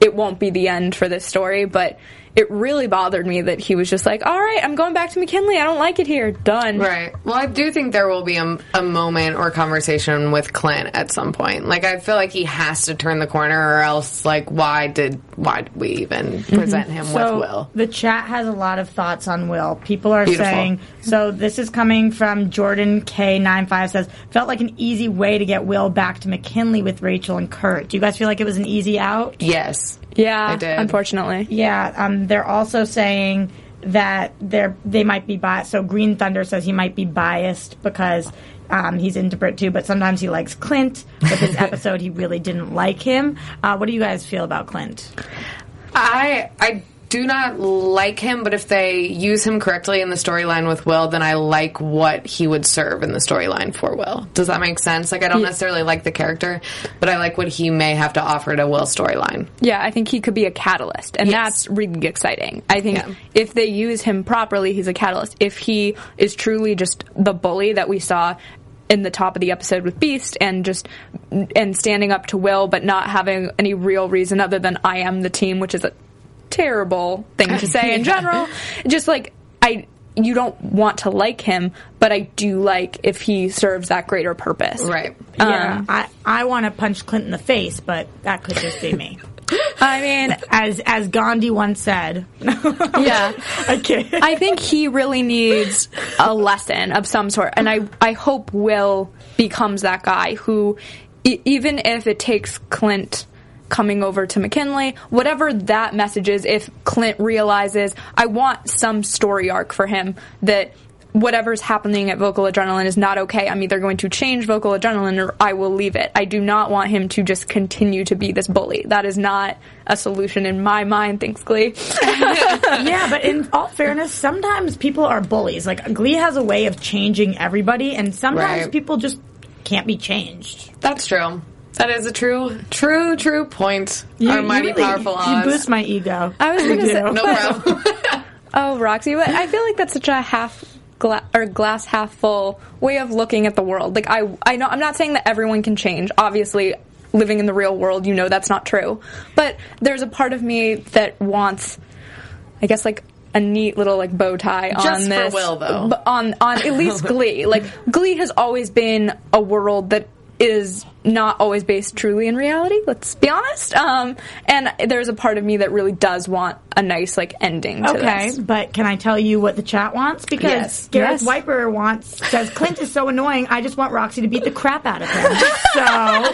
it won't be the end for this story, but it really bothered me that he was just like, all right, I'm going back to McKinley. I don't like it here. Done. Right. Well, I do think there will be a, a moment or conversation with Clint at some point. Like, I feel like he has to turn the corner, or else, like, why did why did we even present him So with Will? the chat has a lot of thoughts on Will. People are Beautiful. saying so. This is coming from Jordan K 95 says felt like an easy way to get Will back to McKinley with Rachel and Kurt. Do you guys feel like it was an easy out? Yes. Yeah, I did. unfortunately. Yeah. Um. They're also saying that they're they might be biased. So Green Thunder says he might be biased because. Um, he's into Brit too, but sometimes he likes Clint. But this [LAUGHS] episode, he really didn't like him. Uh, what do you guys feel about Clint? I I do not like him, but if they use him correctly in the storyline with Will, then I like what he would serve in the storyline for Will. Does that make sense? Like I don't necessarily like the character, but I like what he may have to offer to Will's storyline. Yeah, I think he could be a catalyst, and Yes. that's really exciting. I think Yeah. if they use him properly, he's a catalyst. If he is truly just the bully that we saw in the top of the episode with Beiste, and just and standing up to Will, but not having any real reason other than I am the team, which is a terrible thing to [LAUGHS] say in general. Just like I. you don't want to like him, but I do like if he serves that greater purpose. Right. Yeah, Um, I, I want to punch Clint in the face, but that could just be me. [LAUGHS] I mean, as as Gandhi once said. [LAUGHS] yeah. okay. I think he really needs a lesson of some sort, and I I hope Will becomes that guy who, e- even if it takes Clint coming over to McKinley, whatever that message is, if Clint realizes, I want some story arc for him that. Whatever's happening at Vocal Adrenaline is not okay. I'm either going to change Vocal Adrenaline or I will leave it. I do not want him to just continue to be this bully. That is not a solution in my mind, thanks, [LAUGHS] Glee. yeah, but in all fairness, sometimes people are bullies. Like Glee has a way of changing everybody, and sometimes Right. people just can't be changed. That's true. That is a true, true, true point. You- Our you mighty really- powerful You boost my ego. I was going [LAUGHS] to say, no problem. [LAUGHS] Oh, Roxy, but I feel like that's such a half gla- or glass half full way of looking at the world. Like I, I know I'm not saying that everyone can change. Obviously, living in the real world, you know that's not true. But there's a part of me that wants, I guess, like a neat little like bow tie Just on for this. Will, though. On on at least [LAUGHS] Glee. Like Glee has always been a world that is not always based truly in reality. Let's be honest. Um, and there's a part of me that really does want a nice like ending. To Okay, this. but can I tell you what the chat wants? Because Yes. Gareth Yes. Wiper wants says Clint is so annoying. I just want Roxy to beat the crap out of him. [LAUGHS] So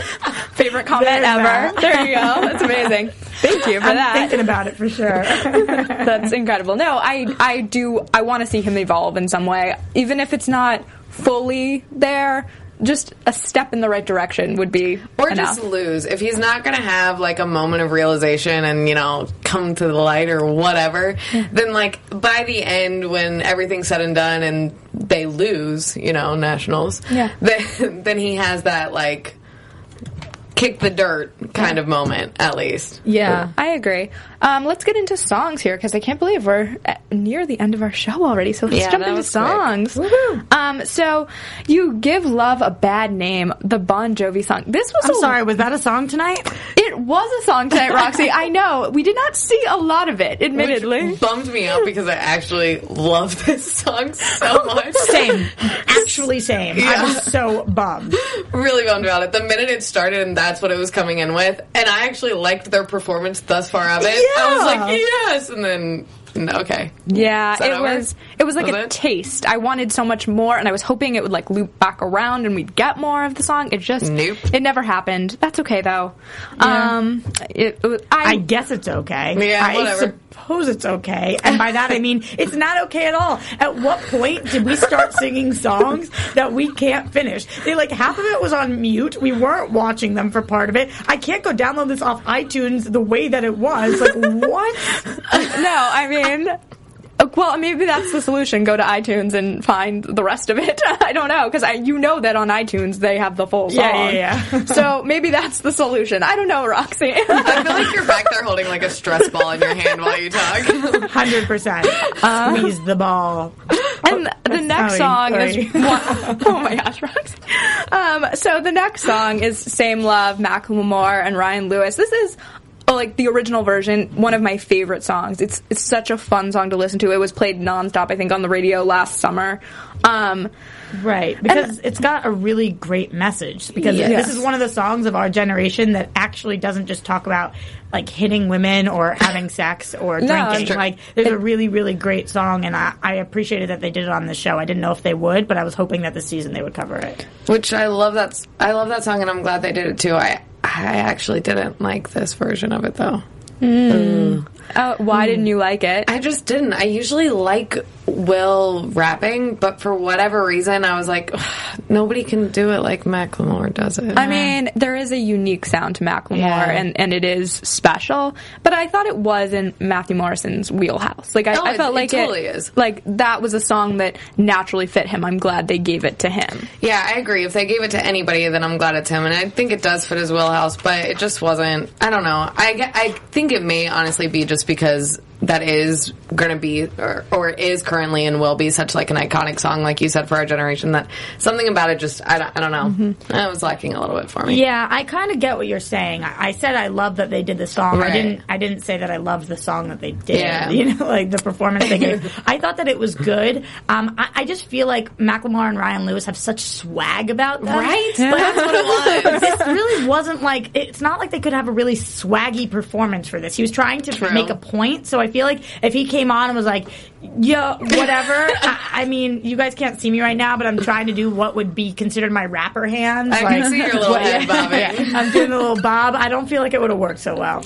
favorite comment ever. that. There you go. That's amazing. Thank you for I'm that. thinking about it for sure. [LAUGHS] That's incredible. No, I I do I want to see him evolve in some way, even if it's not fully there. Just a step in the right direction would be Or enough. just lose. If he's not going to have like a moment of realization and, you know, come to the light or whatever, mm-hmm. then like by the end when everything's said and done and they lose, you know, nationals, Yeah. [LAUGHS] then, then he has that like kick the dirt kind of moment at least. Yeah, I agree. Um, let's get into songs here because I can't believe we're at near the end of our show already. So let's Yeah, jump into songs. Um, so you give love a bad name, the Bon Jovi song. This was I'm a- sorry, was that a song tonight? It was a song tonight, Roxy. I know we did not see a lot of it, admittedly. Which bummed me out because I actually love this song so [LAUGHS] much. Same. Actually same. I Yeah. was so bummed. really bummed about it. The minute it started and that's what it was coming in with, and I actually liked their performance thus far of it. I was like, yes, and then okay. Yeah, it was it was like Was a it? taste. I wanted so much more, and I was hoping it would like loop back around and we'd get more of the song. It just Nope. it never happened. That's okay though. Um, it, it I, I guess it's okay. Yeah, I whatever. suppose it's okay. And by that I mean it's not okay at all. At what point did we start singing songs that we can't finish? They like half of it was on mute. We weren't watching them for part of it. I can't go download this off iTunes the way that it was. Like [LAUGHS] what? no, I mean. Well, maybe that's the solution. Go to iTunes and find the rest of it. [LAUGHS] I don't know because you know that on iTunes they have the full song. Yeah, yeah, [LAUGHS] yeah. [LAUGHS] so maybe that's the solution. I don't know, Roxy. I feel like you're back there holding like a stress ball in your hand while you talk. Hundred percent. Squeeze the ball. And the next sorry, song sorry. is one, oh my gosh, Roxy. Um, so the next song is "Same Love," Macklemore and Ryan Lewis. This is oh, like the original version, one of my favorite songs. It's it's such a fun song to listen to. It was played nonstop, I think, on the radio last summer. Um, Right, because it's got a really great message. Because Yes. this is one of the songs of our generation that actually doesn't just talk about like hitting women or having sex or No, drinking. sure. Like, there's a really, really great song, and I, I appreciated that they did it on the show. I didn't know if they would, but I was hoping that this season they would cover it. Which I love that. s- I love that song, and I'm glad they did it too. I I actually didn't like this version of it though. Mm. Mm. Uh, why didn't you like it? I just didn't. I usually like Will rapping, but for whatever reason, I was like, nobody can do it like Macklemore does it. I mean, there is a unique sound to Macklemore, Yeah. and, and it is special. But I thought it was in Matthew Morrison's wheelhouse. Like I, No, I it- felt it like totally is. Like that was a song that naturally fit him. I'm glad they gave it to him. Yeah, I agree. If they gave it to anybody, then I'm glad it's him, and I think it does fit his wheelhouse. But it just wasn't. I don't know. I I think it may honestly be just just because that is going to be or, or is currently and will be such like an iconic song, like you said, for our generation. That something about it just I don't, I don't know. That was lacking a little bit for me. Yeah, I kind of get what you're saying. I, I said I love that they did the song. Right. I didn't. I didn't say that I loved the song that they did. Yeah. [LAUGHS] You know, like the performance they gave. [LAUGHS] I thought that it was good. Um, I, I just feel like Macklemore and Ryan Lewis have such swag about them. Right? But That's what it [LAUGHS] was. this really wasn't like. It's not like they could have a really swaggy performance for this. He was trying to True. make a point. So I feel like if he came on and was like, "Yo, whatever," [LAUGHS] I, I mean, you guys can't see me right now, but I'm trying to do what would be considered my rapper hands. I like, can see your little what- head bobbing. [LAUGHS] yeah, I'm doing a little bob. I don't feel like it would have worked so well.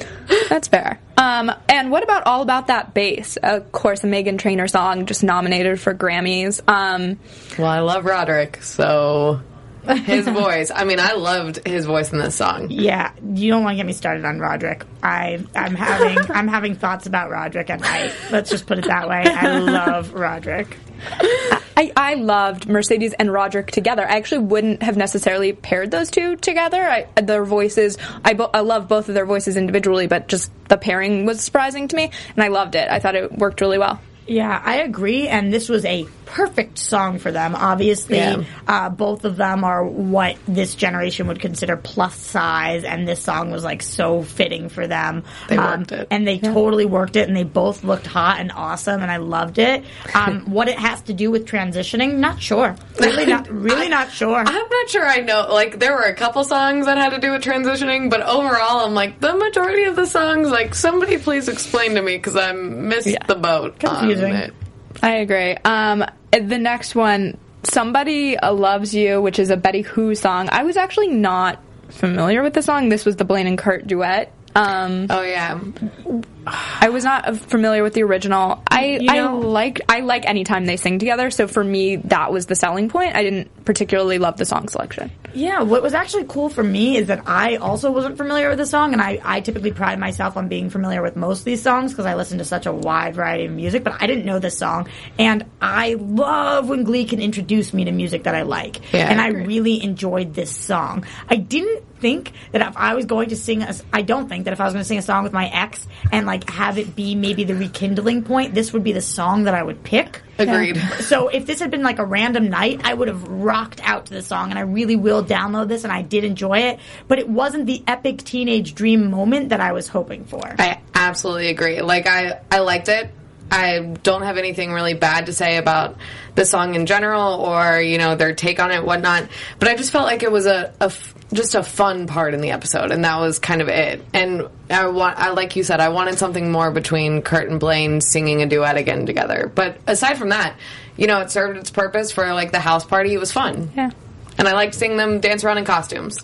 That's fair. Um, and what about All About That Bass? Of course, a Meghan Trainor song just nominated for Grammys. Um, Well, I love Roderick, so his [LAUGHS] voice. I mean, I loved his voice in this song. Yeah, you don't want to get me started on Roderick. I I'm having [LAUGHS] I'm having thoughts about Roderick, and I let's just put it that way. I love Roderick. I, I loved Mercedes and Roderick together. I actually wouldn't have necessarily paired those two together. I, their voices, I, bo- I love both of their voices individually, but just the pairing was surprising to me, and I loved it. I thought it worked really well. Yeah, I agree, and this was a perfect song for them. Obviously, Yeah. uh, both of them are what this generation would consider plus size, and this song was like so fitting for them. They Um, worked it. and they totally worked it, and they both looked hot and awesome, and I loved it. Um, [LAUGHS] what it has to do with transitioning, not sure. Really not, [LAUGHS] really not sure. I'm not sure I know. Like, there were a couple songs that had to do with transitioning, but overall, I'm like, the majority of the songs, like, somebody please explain to me because I missed the boat. Confusing. I agree. Um, the next one, Somebody Loves You, which is a Betty Who song. I was actually not familiar with the song. This was the Blaine and Kurt duet. Um, Oh, yeah. I was not familiar with the original. I You know- I like I like anytime they sing together. So for me, that was the selling point. I didn't particularly love the song selection. Yeah, what was actually cool for me is that I also wasn't familiar with the song, and I, I typically pride myself on being familiar with most of these songs because I listen to such a wide variety of music, but I didn't know this song, and I love when Glee can introduce me to music that I like, Yeah, and I I really enjoyed this song. I didn't think that if I was going to sing, a, I don't think that if I was going to sing a song with my ex and like have it be maybe the rekindling point, this would be the song that I would pick. Agreed. So if this had been like a random night, I would have rocked out to the song, and I really will download this, and I did enjoy it. But it wasn't the epic teenage dream moment that I was hoping for. I absolutely agree. Like I, I liked it. I don't have anything really bad to say about the song in general, or you know their take on it, whatnot. But I just felt like it was a, a f- just a fun part in the episode, and that was kind of it. And I want, I like you said, I wanted something more between Kurt and Blaine singing a duet again together. But aside from that, you know, it served its purpose for like the house party. It was fun. Yeah. And I liked seeing them dance around in costumes.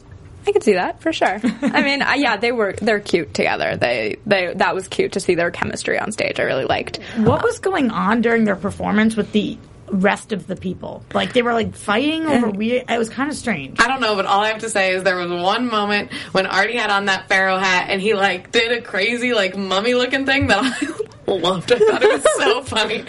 I could see that for sure. I mean, uh, yeah, they were they're cute together. They they that was cute to see their chemistry on stage. I really liked. What was going on during their performance with the rest of the people? Like they were like fighting over weird. It was kind of strange. I don't know, but all I have to say is there was one moment when Artie had on that pharaoh hat and he like did a crazy like mummy looking thing that I [LAUGHS] loved. I thought it was so funny.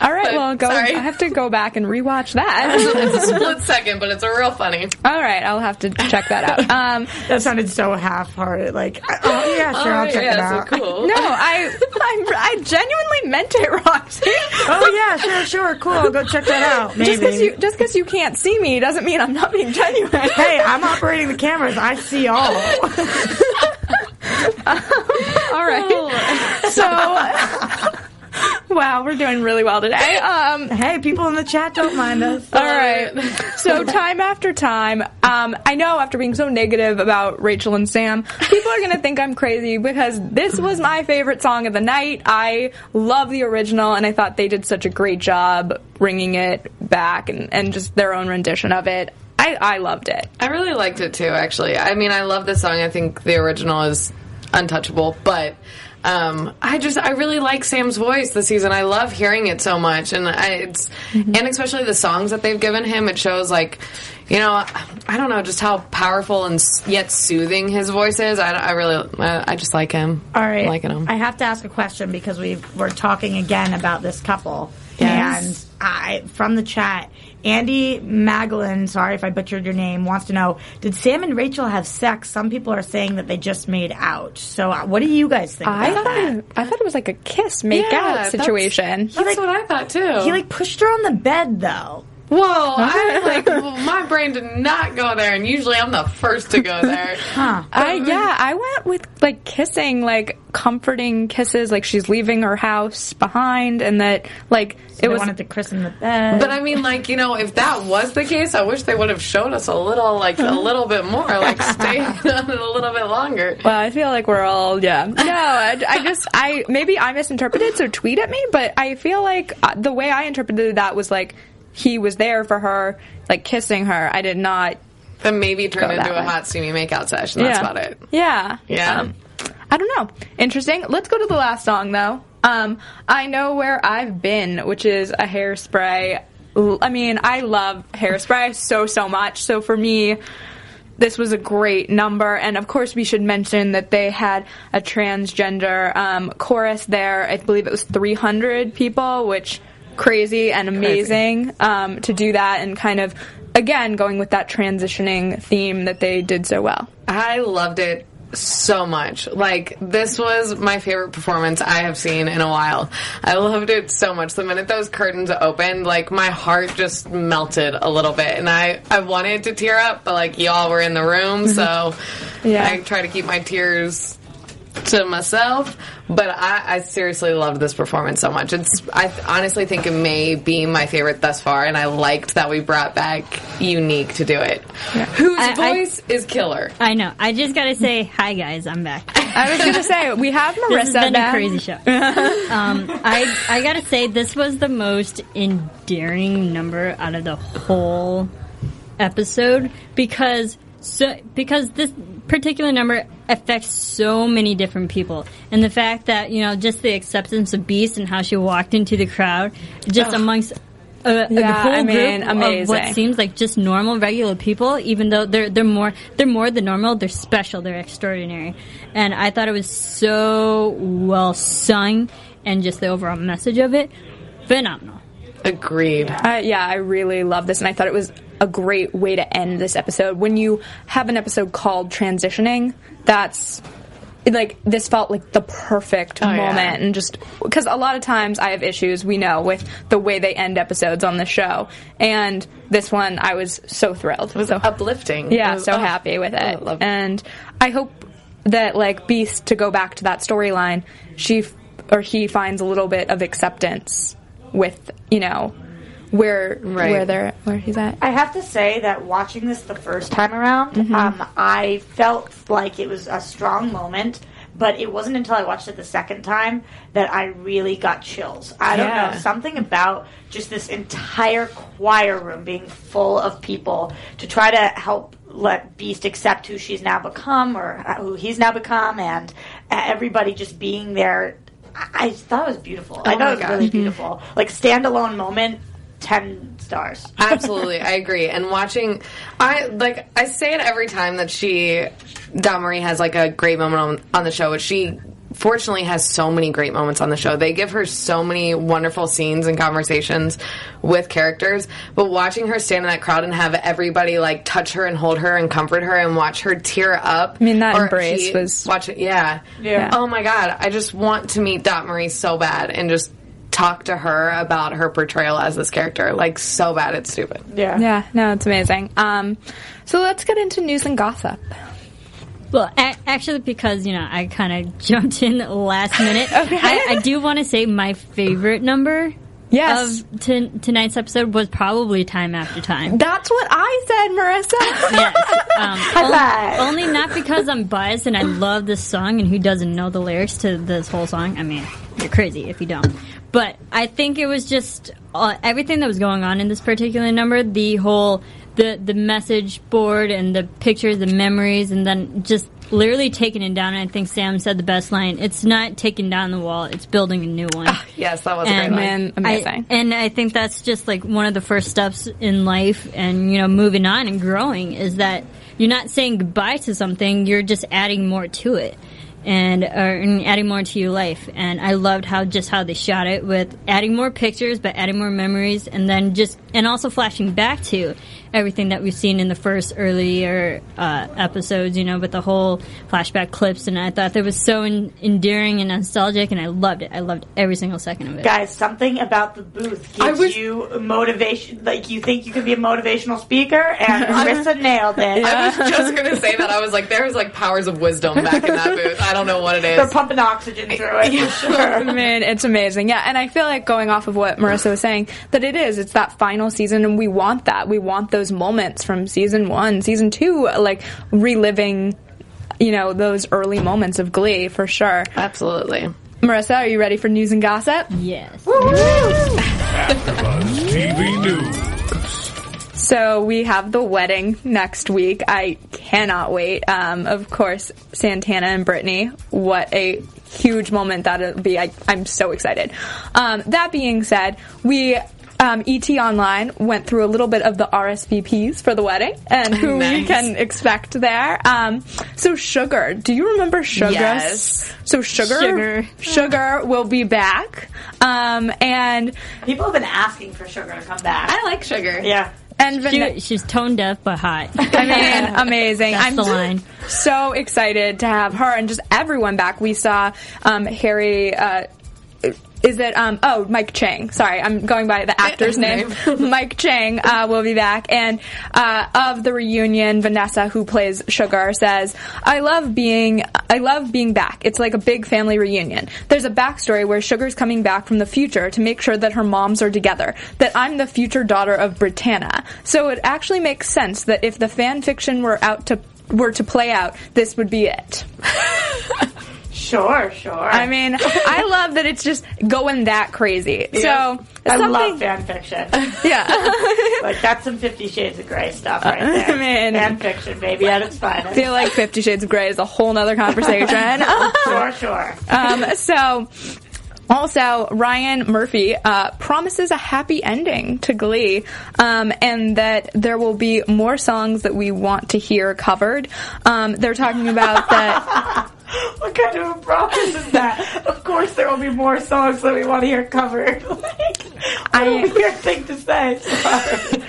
All right, But, well, go. sorry. I have to go back and rewatch that. [LAUGHS] it's a split second, but it's a real funny. All right, I'll have to check that out. Um, [LAUGHS] That sounded so half-hearted. Like, oh [LAUGHS] yeah, sure, I'll Oh, check yeah, it out. so cool. no, I, I I genuinely meant it, Roxy. Oh yeah, sure, sure, cool. I'll go check that out. Maybe. Just because you just because you can't see me doesn't mean I'm not being genuine. hey, I'm operating the cameras. I see all. All right. So, wow, we're doing really well today. Um, hey, people in the chat don't mind us. all right. So, time after time, um, I know after being so negative about Rachel and Sam, people are going to think I'm crazy because this was my favorite song of the night. I love the original, and I thought they did such a great job bringing it back and, and just their own rendition of it. I, I loved it. I really liked it too, actually. I mean, I love the song. I think the original is untouchable, but um, I just I really like Sam's voice this season. I love hearing it so much, and I, it's and especially the songs that they've given him. It shows like. You know, I don't know just how powerful and yet soothing his voice is. I, I really, I, I just like him. All right. I'm liking him. I have to ask a question because we we're talking again about this couple. And I, from the chat, Andy Magellan, sorry if I butchered your name, wants to know: Did Sam and Rachel have sex? Some people are saying that they just made out. So, uh, what do you guys think I about thought that? it, I thought it was like a kiss make Yeah, out that's- situation. That's what I thought too. He like pushed her on the bed, though. Whoa! I [LAUGHS] like my brain did not go there, and usually I'm the first to go there. [LAUGHS] Huh. I yeah, I went with like kissing, like comforting kisses, like she's leaving her house behind, and that like It it was. wanted to christen the bed. But I mean, like you know, if that was the case, I wish they would have showed us a little, like a little bit more, like stay on it a little bit longer. well, I feel like we're all yeah. [LAUGHS] No, I, I just I maybe I misinterpreted, so tweet at me. But I feel like uh, the way I interpreted that was like he was there for her, like kissing her. I did not. Then maybe turn into a way. hot steamy makeout session. That's yeah. about it. Yeah. Yeah. Um, I don't know. Interesting. Let's go to the last song though. Um, I know where I've been, which is a hairspray. I mean, I love hairspray so so much. So for me, this was a great number, and of course, we should mention that they had a transgender um, chorus there. I believe it was 300 people, which crazy and amazing um, to do that, and kind of again going with that transitioning theme that they did so well. I loved it so much. Like this was my favorite performance I have seen in a while. I loved it so much. The minute those curtains opened, like my heart just melted a little bit, and I I wanted to tear up, but like y'all were in the room, so Yeah. I try to keep my tears to myself. But I, I seriously loved this performance so much. It's I th- honestly think it may be my favorite thus far, and I liked that we brought back Unique to do it, whose I- I- voice is killer. I know. I just gotta say, hi guys, I'm back. I was gonna say we have Marissa [LAUGHS] This has been back. a crazy show. [LAUGHS] um, I I gotta say, this was the most endearing number out of the whole episode because so because this particular number affects so many different people, and the fact that you know just the acceptance of Beiste and how she walked into the crowd, just amongst. A, a whole I mean, group of amazing. what seems like just normal, regular people, even though they're they're more they're more than normal. They're special. They're extraordinary, and I thought it was so well sung, and just the overall message of it, phenomenal. Agreed. Uh, yeah, I really love this, and I thought it was a great way to end this episode. When you have an episode called transitioning, that's like this felt like the perfect Oh, yeah. moment, and just because a lot of times I have issues, we know, with the way they end episodes on the show, and this one I was so thrilled. It was so uplifting. yeah, was- so oh, happy with oh, it. It. and I hope that like Beiste to go back to that storyline, she f- or he finds a little bit of acceptance with you know where Right. where they're where he's at. I have to say that watching this the first time around, Mm-hmm. um, I felt like it was a strong moment. But it wasn't until I watched it the second time that I really got chills. I don't Yeah. know something about just this entire choir room being full of people to try to help let Beiste accept who she's now become or uh, who he's now become, and uh, everybody just being there. I, I thought it was beautiful. I Oh thought my it was God. really beautiful. Like standalone moment, ten stars. Absolutely, I agree. And watching, I like I say it every time that she, Dot Marie has like a great moment on, on the show, which she fortunately has so many great moments on the show. They give her so many wonderful scenes and conversations with characters. But watching her stand in that crowd and have everybody like touch her and hold her and comfort her and watch her tear up. I mean, that or embrace she- was- watch it. Yeah, Yeah. Oh my god, I just want to meet Dot Marie so bad and just talk to her about her portrayal as this character. Like so bad, it's stupid. Yeah. Yeah, no, it's amazing. Um, so let's get into news and gossip. Well, a- actually, because you know I kind of [LAUGHS] jumped in last minute, [LAUGHS] Okay. I, I do want to say my favorite number Yes. of t- tonight's episode was probably "Time After Time." That's what I said, Marissa. [LAUGHS] yes, um, only, only not because I'm biased and I love this song, and who doesn't know the lyrics to this whole song? I mean, you're crazy if you don't. But I think it was just uh, everything that was going on in this particular number. The whole the the message board and the pictures, the memories, and then just literally taking it down. And I think Sam said the best line: "It's not taking down the wall; it's building a new one." Yes, that was a great line. Amazing. I, and I think that's just like one of the first steps in life and, you know, moving on and growing is that you're not saying goodbye to something, you're just adding more to it. And, uh, and adding more to your life. And I loved how just how they shot it with adding more pictures, but adding more memories, and then just and also flashing back to everything that we've seen in the first earlier uh, episodes. You know, with the whole flashback clips, and I thought that was so en- endearing and nostalgic, and I loved it. I loved every single second of it. Guys, something about the booth gives you motivation. Like you think you could be a motivational speaker, and [LAUGHS] Marissa nailed it. I was just gonna say that. I was like, there's like powers of wisdom back in that [LAUGHS] booth. I don't know what it is. They're pumping oxygen through it for sure. [LAUGHS] Man, it's amazing. Yeah, and I feel like going off of what Marissa was saying, that it is. It's that final season, and we want that. We want those moments from season one, season two, like reliving, you know, those early moments of Glee for sure. Absolutely. Marissa, are you ready for news and gossip? Yes. AfterBuzz TV News. So we have the wedding next week. I cannot wait. Um, of course, Santana and Brittany. What a huge moment that'll be. I, I'm so excited. Um, that being said, we. Um, ET Online went through a little bit of the RSVPs for the wedding and who we can expect there. Um, so Sugar, do you remember Sugar? Yes. So Sugar, Sugar. Sugar will be back. Um, and People have been asking for Sugar to come back. I like sugar. yeah. and Van- She, she's tone deaf but hot. I mean, [LAUGHS] amazing. That's I'm the line. so excited to have her and just everyone back. We saw um, Harry. Uh, is it um oh Mike Chang? Sorry, I'm going by the [LAUGHS] actor's name. [LAUGHS] Mike Chang uh, will be back, and uh, of the reunion, Vanessa, who plays Sugar, says, "I love being I love being back. It's like a big family reunion. There's a backstory where Sugar's coming back from the future to make sure that her moms are together. That I'm the future daughter of Brittana. So it actually makes sense that if the fan fiction were out to were to play out, this would be it." [LAUGHS] Sure, sure. I mean, I love that it's just going that crazy. Yeah. So I something- love fan fiction. [LAUGHS] Yeah, [LAUGHS] like that's some Fifty Shades of Grey stuff right [LAUGHS] there. I mean- fan fiction, baby, at its fine. I finest. feel like Fifty Shades of Grey is a whole nother conversation. sure, sure. um, so. Also, Ryan Murphy uh, promises a happy ending to Glee, um, and that there will be more songs that we want to hear covered. Um, they're talking about that. [GASPS] What kind of a promise is that? Of course, there will be more songs that we want to hear covered. [LAUGHS] like, what a I- weird thing to say. Sorry.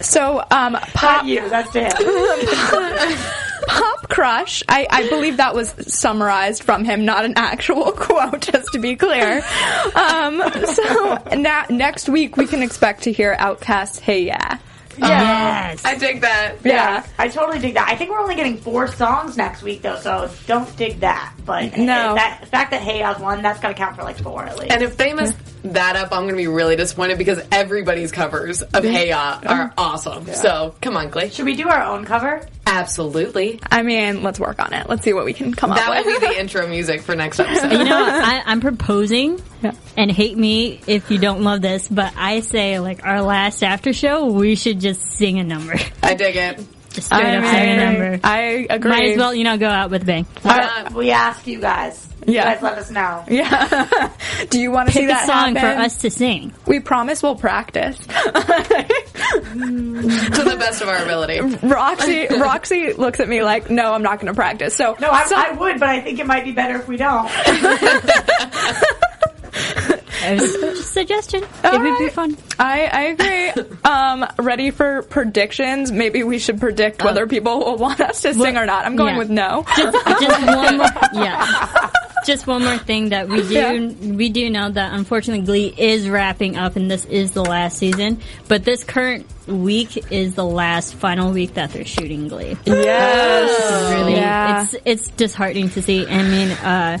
So, um, Not pop, you. That's Dan. [LAUGHS] Pop Crush, I, I believe that was summarized from him, not an actual [LAUGHS] quote, just to be clear. Um, so na- next week we can expect to hear OutKast Hey Ya. Yes. I dig that. Yeah. I totally dig that. I think we're only getting four songs next week, though, so don't dig that. But No. Eh, that, the fact that Hey Ya's one, that's got to count for like four at least. And if they mess that up, I'm going to be really disappointed because everybody's covers of Hey uh, Ya are awesome. So come on, Glee. Should we do our own cover? Absolutely. I mean, let's work on it. Let's see what we can come That up will with. be the intro music for next episode. [LAUGHS] You know, I, I'm proposing, Yeah. and hate me if you don't love this, but I say like our last after show, we should just sing a number, I dig it. just straight I up sing a number. I agree. Might as well, you know, go out with a bang. Uh, we ask you guys. Yeah. You guys let us know. [LAUGHS] Yeah. [LAUGHS] Do you want to see Pick a that song for us to sing. We promise we'll practice. [LAUGHS] To the best of our ability. Roxy, Roxy looks at me like, "No, I'm not going to practice." So No, I, so- I would, but I think it might be better if we don't. It was just a [LAUGHS] suggestion. All it would be fun. I, I agree. [LAUGHS] um, ready for predictions? Maybe we should predict whether people will want us to sing or not. I'm going yeah. with no. just one [LAUGHS] more, yeah. Just one more thing that we do Yeah. we do know that unfortunately Glee is wrapping up and this is the last season, but this current week is the last final week that they're shooting Glee. Yes. Really, Yeah. it's it's disheartening to see. I mean, uh,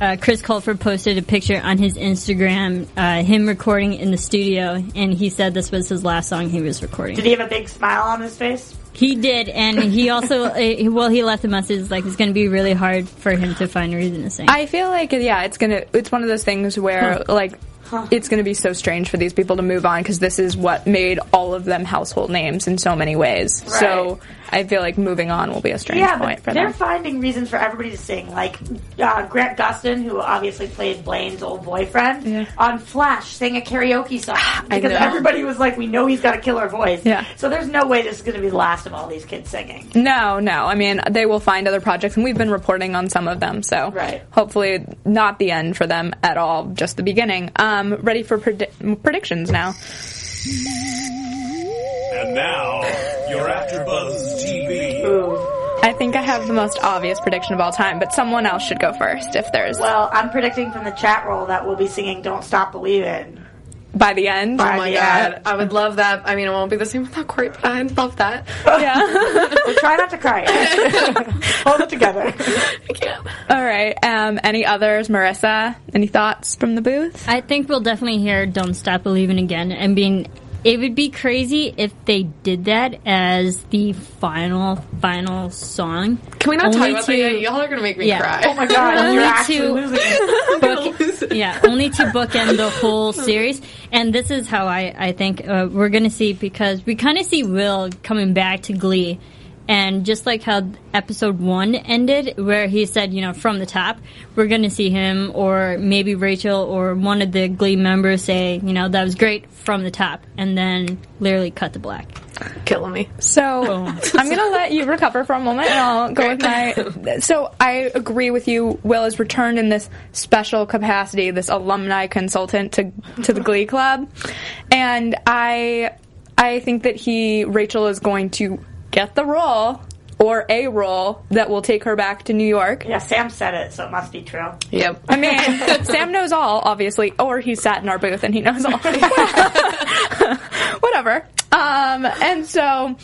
uh, Chris Colfer posted a picture on his Instagram, uh, him recording in the studio, and he said this was his last song he was recording. Did he have a big smile on his face? He did, and he also, [LAUGHS] uh, well, he left a message like it's going to be really hard for him to find a reason to sing. I feel like yeah, it's gonna. It's one of those things where like. It's going to be so strange for these people to move on because this is what made all of them household names in so many ways. So I feel like moving on will be a strange yeah, point for they're them. finding reasons for everybody to sing. Like uh, Grant Gustin, who obviously played Blaine's old boyfriend, on Flash sang a karaoke song [SIGHS] because everybody was like, "We know he's got a killer voice." Yeah. So there's no way this is going to be the last of all these kids singing. No, no. I mean, they will find other projects, and we've been reporting on some of them. So, Right. hopefully, not the end for them at all, just the beginning. Um, ready for predi- predictions now. And now, you're your AfterBuzz TV. I think I have the most obvious prediction of all time, but someone else should go first if there's Well, I'm predicting from the chat roll that we'll be singing "Don't Stop Believing." by the end. By Oh my god, end. I would love that. I mean, it won't be the same without Cory, but I'd love that. [LAUGHS] Yeah. Well, try not to cry. [LAUGHS] Hold it together. I can't. all right. Um, any others? Marissa, any thoughts from the booth? I think we'll definitely hear "Don't Stop Believing" again. And being, it would be crazy if they did that as the final, final song. Can we not talk about to- that yet? Y'all are gonna make me Yeah. cry. Oh my god, Only you're to- [LAUGHS] book, yeah, only to bookend the whole series. And this is how I, I think uh, we're going to see because we kind of see Will coming back to Glee. And just like how episode one ended, where he said, you know, from the top, we're going to see him or maybe Rachel or one of the Glee members say, you know, that was great from the top. And then literally cut the black. Killing me. So oh. I'm going to let you recover for a moment, and I'll go with my. So I agree with you. Will is returned in this special capacity, this alumni consultant to to the Glee Club, and I I think that he Rachel is going to get the role or a role that will take her back to New York. Yeah, Sam said it, so it must be true. Yep. I mean, [LAUGHS] Sam knows all, obviously, or he sat in our booth and he knows all. [LAUGHS] Whatever. Um, and so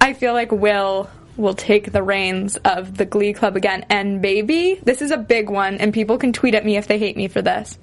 I feel like Will will take the reins of the Glee Club again. And maybe this is a big one, and people can tweet at me if they hate me for this.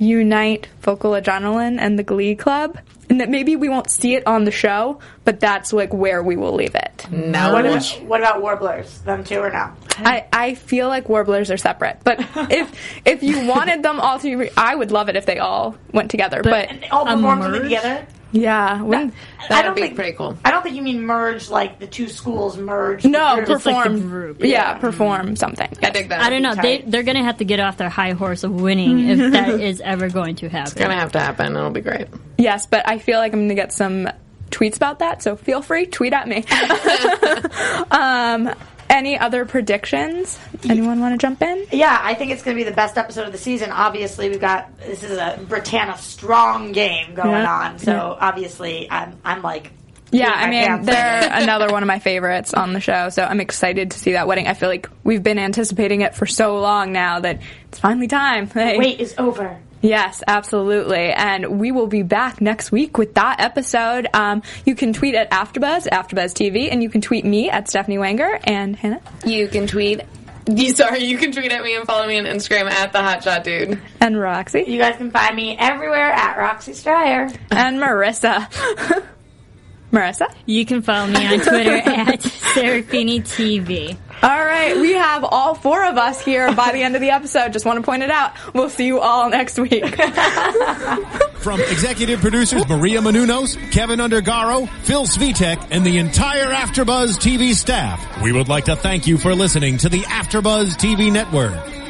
Unite Vocal Adrenaline and the Glee Club, and that maybe we won't see it on the show, but that's like where we will leave it. Now What about, what about Warblers? Them too or no? I, I feel like warblers are separate, but [LAUGHS] if if you wanted them all to, be, I would love it if they all went together. But, And all A perform something together? Yeah, wouldn't- I That'd don't be think pretty cool. I don't think you mean merge like the two schools merge. no, You're- Just like the perform. group. yeah, perform something. I dig that. I don't know. They, they're going to have to get off their high horse of winning if that is ever going to happen. It's gonna have to happen. It'll be great. Yes, but I feel like I'm going to get some tweets about that, so feel free tweet at me. [LAUGHS] [LAUGHS] um, any other predictions? Anyone want to jump in? Yeah, I think it's going to be the best episode of the season. Obviously, we've got this is a Brittana strong game going Yeah. on. So obviously, I'm I'm like. Yeah, I mean, they're [LAUGHS] another one of my favorites on the show, so I'm excited to see that wedding. I feel like we've been anticipating it for so long now that it's finally time. Hey. wait is over. Yes, absolutely. And we will be back next week with that episode. Um, you can tweet at AfterBuzz, AfterBuzz TV, and you can tweet me at Stephanie Wanger and Hannah You can tweet. You, sorry, you can tweet at me and follow me on Instagram at the Hotshot Dude. and Roxy You guys can find me everywhere at Roxy Stryer. and Marissa. [LAUGHS] Marissa? You can follow me on Twitter at Serafini TV. All right, we have all four of us here by the end of the episode. Just want to point it out. We'll see you all next week. [LAUGHS] From executive producers Maria Menounos, Keven Undergaro, Phil Svitek, and the entire AfterBuzz TV staff, we would like to thank you for listening to the AfterBuzz TV network.